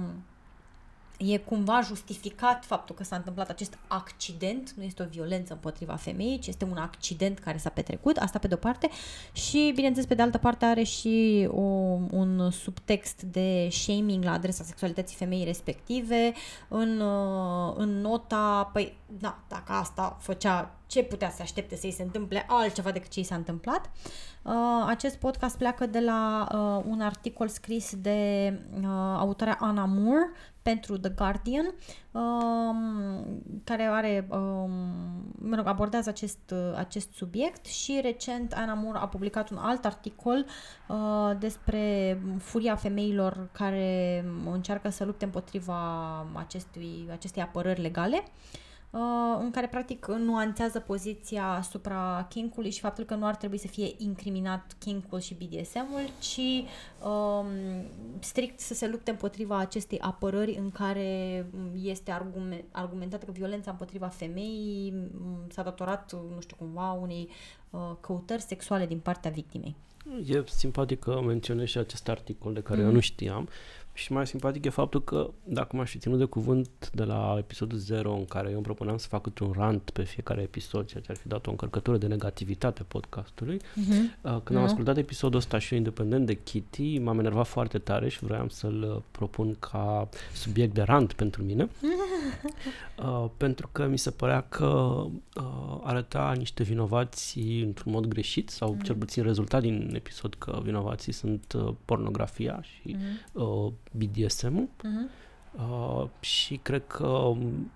e cumva justificat faptul că s-a întâmplat acest accident, nu este o violență împotriva femeii, ci este un accident care s-a petrecut, asta pe de-o parte, și bineînțeles pe de altă parte are și o, un subtext de shaming la adresa sexualității femeii respective, în, uh, în nota, păi, da, dacă asta făcea ce putea să aștepte să-i se întâmple altceva decât ce i s-a întâmplat. Uh, acest podcast pleacă de la uh, un articol scris de uh, autoarea Anna Moore pentru The Guardian, um, care are, um, mă rog, abordează acest, uh, acest subiect și recent Anna Moore a publicat un alt articol uh, despre furia femeilor care încearcă să lupte împotriva acestui, acestei apărări legale. uh, în care practic nuanțează poziția asupra kinkului și faptul că nu ar trebui să fie incriminat kinkul și BDSM-ul, ci um, strict să se lupte împotriva acestei apărări în care este argument, argumentat că violența împotriva femeii m, s-a datorat, nu știu cumva, unei uh, căutări sexuale din partea victimei. E simpatic că menționezi și acest articol de care Mhm. eu nu știam și mai simpatic e faptul că dacă m-aș fi ținut de cuvânt de la episodul 0 în care eu îmi propuneam să fac câte un rant pe fiecare episod, ceea ce ar fi dat o încărcătură de negativitate podcastului, Uh-huh. Uh, Când am Da. ascultat episodul ăsta și eu independent de Kitty, m-am enervat foarte tare și vroiam să-l uh, propun ca subiect de rant pentru mine. uh, pentru că mi se părea că uh, arăta niște vinovați într-un mod greșit sau cel puțin rezultat din episod că vinovații sunt uh, pornografia și Uh-huh. uh, BDSM-ul. Uh-huh. Uh, și cred că um,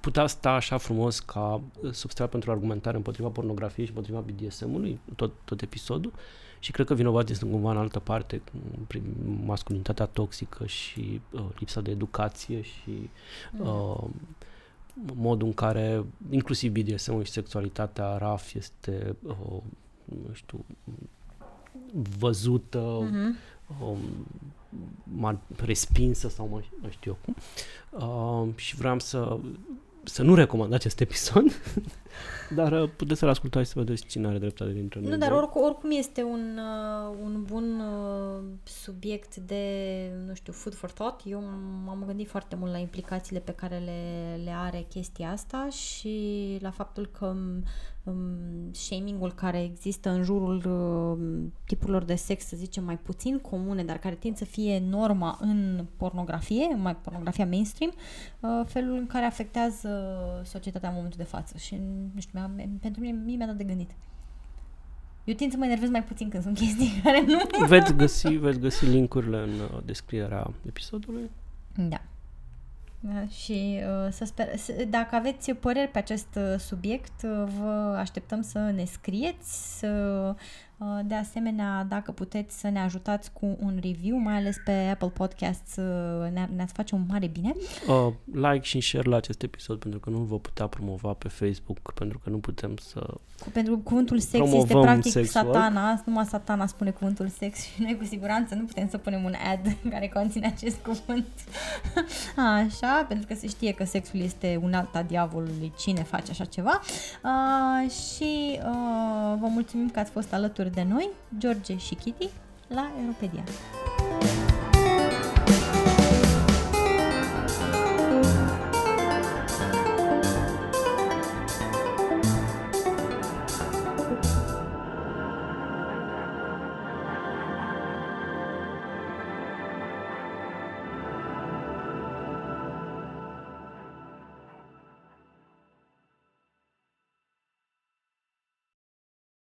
putea sta așa frumos ca substrat pentru argumentare împotriva pornografiei și împotriva BDSM-ului, tot, tot episodul, și cred că vinovații sunt cumva în altă parte, prin masculinitatea toxică și uh, lipsa de educație și mm. uh, modul în care inclusiv BDSM-ul și sexualitatea RAF este, uh, nu știu, văzută, mm-hmm. um, respinsă sau mă, mă știu eu cum. Uh, și vreau să să nu recomand acest episod, dar uh, puteți să-l ascultați să vedeți cine are dreptate dintre noi. Nu, dar oricum, oricum este un, uh, un bun uh, subiect de, nu știu, food for thought. Eu m-am gândit foarte mult la implicațiile pe care le, le are chestia asta și la faptul că um, shaming-ul care există în jurul uh, tipurilor de sex, să zicem, mai puțin comune, dar care tind să fie norma în pornografie, mai pornografia mainstream, uh, felul în care afectează societatea în momentul de față. Și, nu știu, mi-a, pentru mine, mie mi-a dat de gândit. Eu tind să mă enervez mai puțin când sunt chestii care nu... Veți găsi, veți găsi linkurile în uh, descrierea episodului. Da. Da, și uh, să sper, dacă aveți păreri pe acest uh, subiect, uh, vă așteptăm să ne scrieți, să Uh, de asemenea, dacă puteți să ne ajutați cu un review, mai ales pe Apple Podcasts, uh, ne- ne-ați face un mare bine. Uh, like și share la acest episod, pentru că nu vă putea promova pe Facebook, pentru că nu putem să Pentru cuvântul sex este practic sexual. satana, numai satana spune cuvântul sex și noi cu siguranță nu putem să punem un ad care conține acest cuvânt. Așa, pentru că se știe că sexul este un alt a diavolului, cine face așa ceva. Uh, și uh, vă mulțumim că ați fost alături de noi, George și Kitty, la Europedia.